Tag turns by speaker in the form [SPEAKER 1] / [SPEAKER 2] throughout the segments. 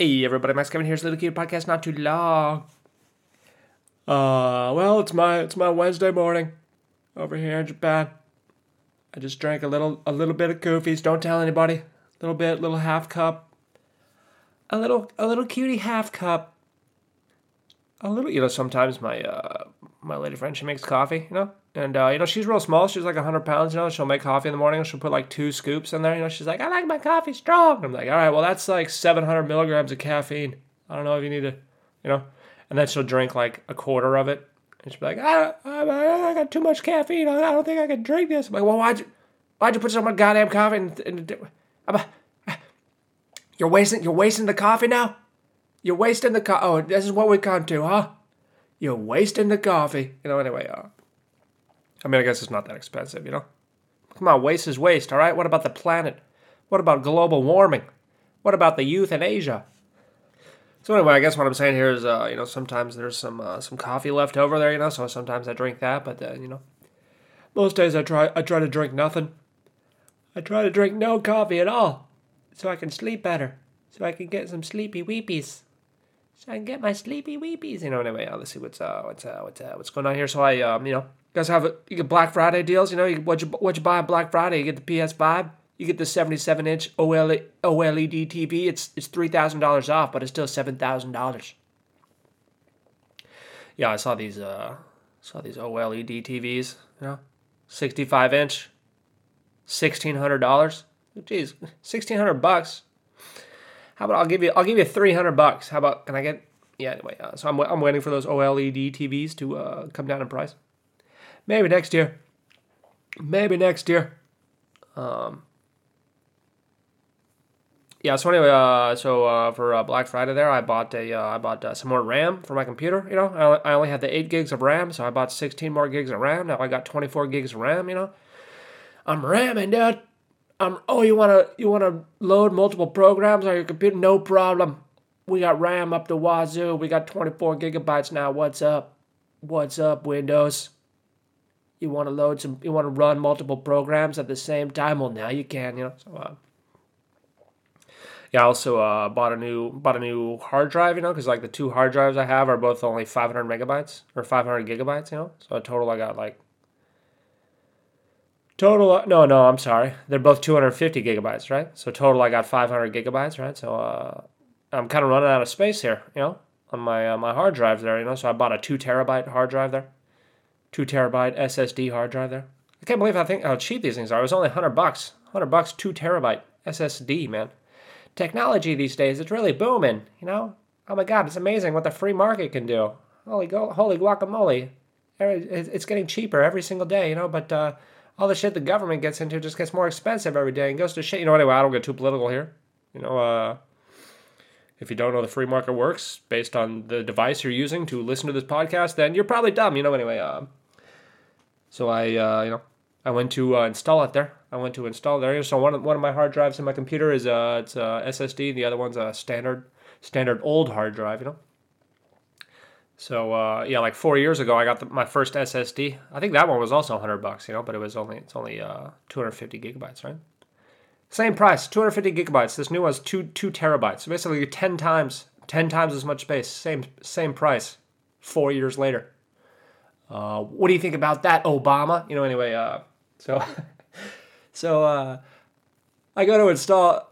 [SPEAKER 1] Hey everybody, Max Kevin here's Little Cute Podcast, not too long. Uh, well, it's my it's my Wednesday morning over here in Japan. I just drank a little a little bit of Coofies. Don't tell anybody. Little bit, little half cup. A little a little cutie half cup. A little, you know. Sometimes my uh my lady friend she makes coffee, you know, and uh, you know she's real small. She's like hundred pounds, you know. She'll make coffee in the morning. She'll put like two scoops in there, you know. She's like, I like my coffee strong. I'm like, all right, well that's like seven hundred milligrams of caffeine. I don't know if you need to, you know. And then she'll drink like a quarter of it, and she'll be like, I, I, I got too much caffeine. I don't think I can drink this. I'm like, well, why'd you, why'd you put so much goddamn coffee in? in, in you're wasting, you're wasting the coffee now. You're wasting the coffee. Oh, this is what we come to, huh? You're wasting the coffee. You know, anyway, uh, I mean, I guess it's not that expensive, you know? Come on, waste is waste, all right? What about the planet? What about global warming? What about the youth in Asia? So anyway, I guess what I'm saying here is, uh, you know, sometimes there's some uh, some coffee left over there, you know. So sometimes I drink that, but uh, you know, most days I try I try to drink nothing. I try to drink no coffee at all, so I can sleep better, so I can get some sleepy weepies so I can get my sleepy weepies. You know, anyway, uh, let's see what's uh what's uh what's uh what's going on here. So I um you know guys have a, you get Black Friday deals. You know, you, what you what you buy on Black Friday? You get the PS5. You get the 77 inch OLED, TV. It's it's three thousand dollars off, but it's still seven thousand dollars. Yeah, I saw these uh saw these OLED TVs. You know, 65 inch, sixteen hundred dollars. Jeez, sixteen hundred bucks. How about I'll give you I'll give you three hundred bucks. How about can I get yeah anyway? Uh, so I'm I'm waiting for those OLED TVs to uh, come down in price. Maybe next year. Maybe next year. Um. Yeah. So anyway, uh, so uh, for uh, Black Friday there, I bought a uh, I bought uh, some more RAM for my computer. You know, I, I only had the eight gigs of RAM, so I bought sixteen more gigs of RAM. Now I got twenty four gigs of RAM. You know, I'm ramming, dude. Um, oh, you wanna you wanna load multiple programs on your computer? No problem. We got RAM up the wazoo. We got 24 gigabytes now. What's up? What's up, Windows? You want to load some? You want to run multiple programs at the same time? Well, now you can. You know. So, uh, yeah, I also uh, bought a new bought a new hard drive. You know, because like the two hard drives I have are both only 500 megabytes or 500 gigabytes. You know, so total I got like Total, no, no, I'm sorry. They're both 250 gigabytes, right? So total, I got 500 gigabytes, right? So uh, I'm kind of running out of space here, you know, on my uh, my hard drive there, you know. So I bought a two terabyte hard drive there, two terabyte SSD hard drive there. I can't believe I think how cheap these things are. It was only 100 bucks, 100 bucks, two terabyte SSD, man. Technology these days, it's really booming, you know. Oh my God, it's amazing what the free market can do. Holy go, holy guacamole! It's getting cheaper every single day, you know. But uh, all the shit the government gets into just gets more expensive every day and goes to shit. You know, anyway, I don't get too political here. You know, uh, if you don't know the free market works based on the device you're using to listen to this podcast, then you're probably dumb. You know, anyway. Uh, so I, uh, you know, I went to uh, install it there. I went to install there. So one of, one of my hard drives in my computer is uh, it's a SSD. The other one's a standard standard old hard drive. You know. So uh, yeah, like four years ago, I got the, my first SSD. I think that one was also 100 bucks, you know, but it was only it's only uh, 250 gigabytes, right? Same price, 250 gigabytes. This new one's two two terabytes. So basically, 10 times 10 times as much space. Same same price. Four years later. Uh, what do you think about that, Obama? You know, anyway. Uh, so so uh, I go to install.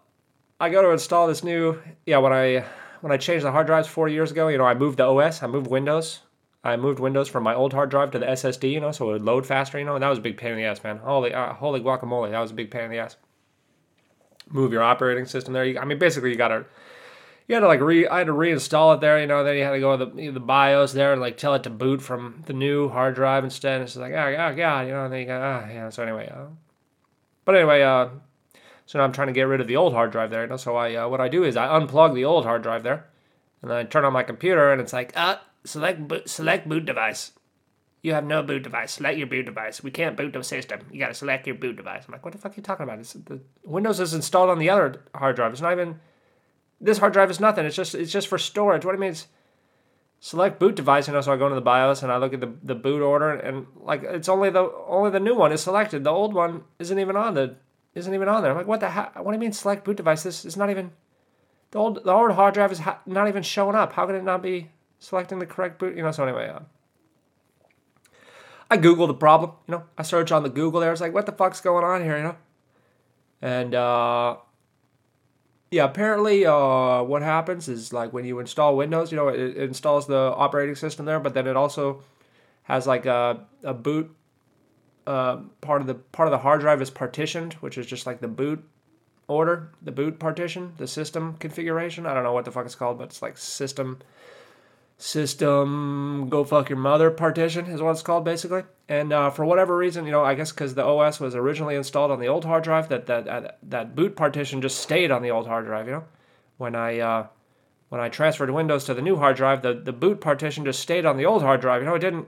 [SPEAKER 1] I go to install this new. Yeah, when I when I changed the hard drives four years ago, you know, I moved the OS, I moved Windows. I moved Windows from my old hard drive to the SSD, you know, so it would load faster, you know, and that was a big pain in the ass, man. Holy, uh, holy guacamole, that was a big pain in the ass. Move your operating system there. You, I mean, basically, you gotta, you had to like re, I had to reinstall it there, you know. Then you had to go to the, the BIOS there and like tell it to boot from the new hard drive instead. It's like, oh, oh god, you know. And then you go, oh, yeah. So anyway, uh, but anyway, uh, so now I'm trying to get rid of the old hard drive there. You know? So I, uh, what I do is I unplug the old hard drive there, and then I turn on my computer, and it's like, uh, select boot, select boot device. You have no boot device. Select your boot device. We can't boot the system. You got to select your boot device. I'm like, what the fuck are you talking about? It's, the Windows is installed on the other hard drive. It's not even. This hard drive is nothing. It's just it's just for storage. What it means. Select boot device, you know. So I go into the BIOS and I look at the, the boot order, and like it's only the only the new one is selected. The old one isn't even on the isn't even on there. I'm like, what the hell? What do you mean select boot device? This is not even. the old the old hard drive is ha- not even showing up. How could it not be selecting the correct boot? You know. So anyway, uh, I Google the problem. You know, I search on the Google there. It's like, what the fuck's going on here? You know, and uh, yeah, apparently, uh, what happens is like when you install Windows, you know, it, it installs the operating system there, but then it also has like a, a boot. Uh, part of the part of the hard drive is partitioned, which is just like the boot order, the boot partition, the system configuration. I don't know what the fuck it's called, but it's like system system go fuck your mother partition is what it's called basically. And uh, for whatever reason, you know, I guess because the OS was originally installed on the old hard drive, that that that, that boot partition just stayed on the old hard drive. You know, when I uh, when I transferred Windows to the new hard drive, the, the boot partition just stayed on the old hard drive. You know, it didn't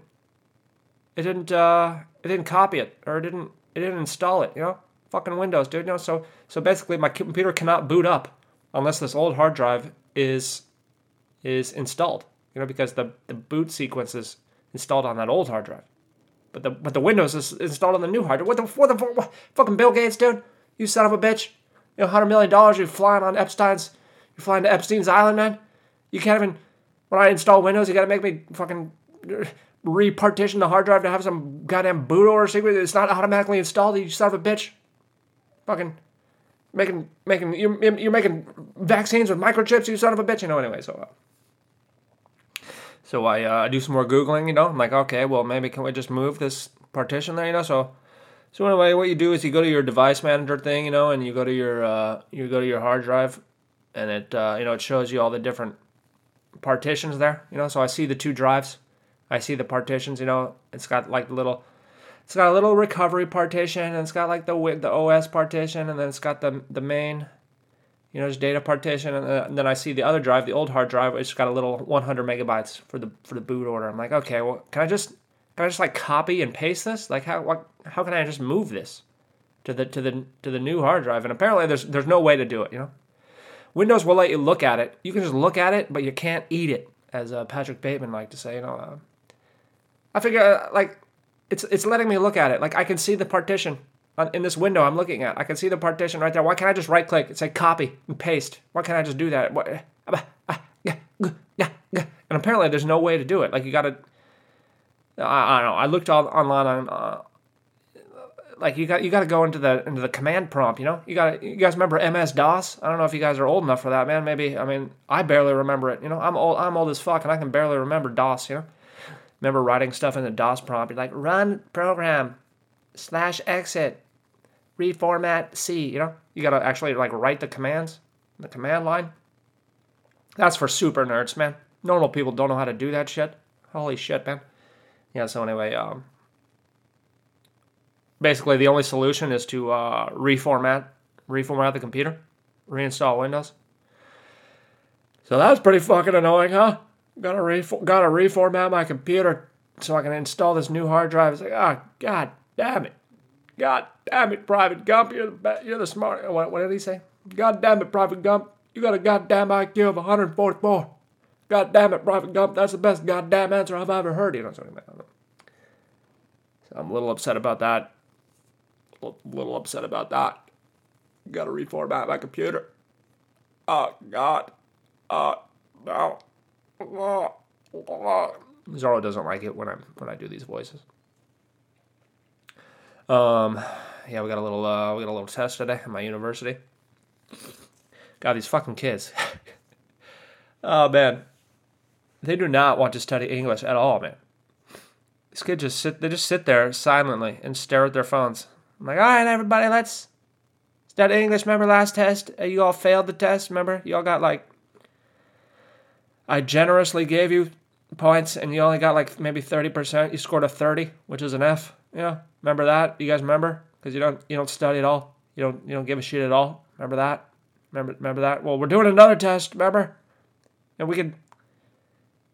[SPEAKER 1] it didn't uh, it didn't copy it or it didn't it didn't install it. You know, fucking Windows, dude. You know, so so basically, my computer cannot boot up unless this old hard drive is is installed you know, because the, the boot sequence is installed on that old hard drive. But the but the Windows is installed on the new hard drive. What the what the what, fucking Bill Gates, dude? You son of a bitch! You know, hundred million dollars. You're flying on Epstein's. You're flying to Epstein's island, man. You can't even. When I install Windows, you gotta make me fucking repartition the hard drive to have some goddamn boot order secret. It's not automatically installed. You son of a bitch. Fucking making making you're, you're making vaccines with microchips. You son of a bitch. You know. Anyway, so. Uh, so I uh, do some more googling. You know, I'm like, okay, well maybe can we just move this partition there? You know, so so anyway, what you do is you go to your device manager thing, you know, and you go to your uh, you go to your hard drive, and it uh, you know it shows you all the different partitions there. You know, so I see the two drives, I see the partitions. You know, it's got like the little. It's got a little recovery partition, and it's got like the the OS partition, and then it's got the the main you know, just data partition, and, uh, and, then I see the other drive, the old hard drive, it's got a little 100 megabytes for the for the boot order. I'm like, okay, well, can I just can I just like copy and paste this? Like, how what, how can I just move this to the to the to the new hard drive? And apparently, there's there's no way to do it. You know, Windows will let you look at it. You can just look at it, but you can't eat it, as uh, Patrick Bateman liked to say. You know, uh, I figure uh, like it's it's letting me look at it. Like I can see the partition in this window I'm looking at. I can see the partition right there. Why can't I just right click and say copy and paste? Why can't I just do that? What? Uh, uh, uh, and apparently there's no way to do it. Like you got to. I, I, don't know. I looked all online on. Uh, like you got you got to go into the into the command prompt. You know, you got you guys remember MS DOS? I don't know if you guys are old enough for that, man. Maybe I mean I barely remember it. You know, I'm old. I'm old as fuck, and I can barely remember DOS. You know, remember writing stuff in the DOS prompt. You're like run program slash exit reformat C. You know, you gotta actually like write the commands, the command line. That's for super nerds, man. Normal people don't know how to do that shit. Holy shit, man. Yeah. So anyway, um, basically the only solution is to uh, reformat, reformat the computer, reinstall Windows. So that's pretty fucking annoying, huh? Gotta gotta reformat my computer so I can install this new hard drive. It's like, oh god damn it. God damn it, Private Gump, you're the, you're the smart. Uh, what, what did he say? God damn it, Private Gump, you got a goddamn IQ of 144. God damn it, Private Gump, that's the best goddamn answer I've ever heard. You know, something like that. So I'm a little upset about that. A little upset about that. Got to reformat my computer. Oh God. Oh no. Oh. Doesn't like it when I when I do these voices. Um, yeah, we got a little uh, we got a little test today at my university. Got these fucking kids. oh man, they do not want to study English at all, man. These kids just sit. They just sit there silently and stare at their phones. I'm like, all right, everybody, let's study English. Remember last test? Uh, you all failed the test. Remember, you all got like. I generously gave you points, and you only got like maybe thirty percent. You scored a thirty, which is an F. Yeah, remember that? You guys remember? Because you don't you don't study at all. You don't you don't give a shit at all. Remember that? Remember remember that? Well, we're doing another test. Remember? And we can.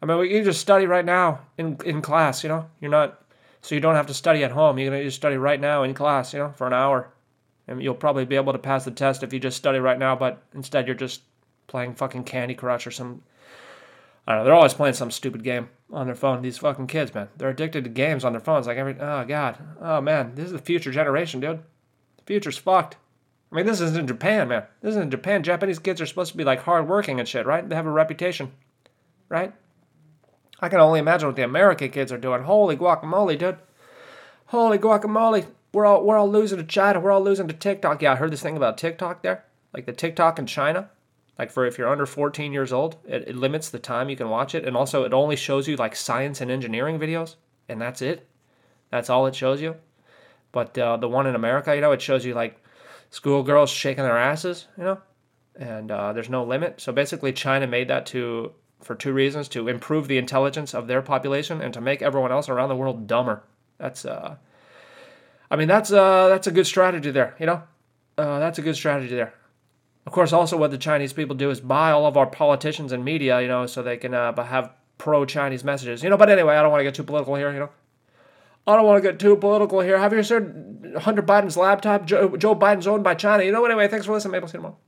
[SPEAKER 1] I mean, we can just study right now in in class. You know, you're not so you don't have to study at home. You're just study right now in class. You know, for an hour, and you'll probably be able to pass the test if you just study right now. But instead, you're just playing fucking Candy Crush or some I don't know. They're always playing some stupid game on their phone. These fucking kids, man. They're addicted to games on their phones. Like every, oh god, oh man, this is the future generation, dude. The future's fucked. I mean, this isn't in Japan, man. This isn't in Japan. Japanese kids are supposed to be like hardworking and shit, right? They have a reputation, right? I can only imagine what the American kids are doing. Holy guacamole, dude. Holy guacamole. We're all we're all losing to China. We're all losing to TikTok. Yeah, I heard this thing about TikTok there. Like the TikTok in China. Like for if you're under 14 years old, it, it limits the time you can watch it. And also it only shows you like science and engineering videos. And that's it. That's all it shows you. But uh, the one in America, you know, it shows you like schoolgirls shaking their asses, you know, and uh, there's no limit. So basically, China made that to for two reasons: to improve the intelligence of their population and to make everyone else around the world dumber. That's, uh, I mean, that's uh, that's a good strategy there, you know. Uh, that's a good strategy there. Of course, also what the Chinese people do is buy all of our politicians and media, you know, so they can uh, have pro-Chinese messages, you know. But anyway, I don't want to get too political here, you know. I don't want to get too political here. Have you heard Hunter Biden's laptop? Joe, Joe Biden's owned by China. You know, anyway, thanks for listening. Maybe see you tomorrow.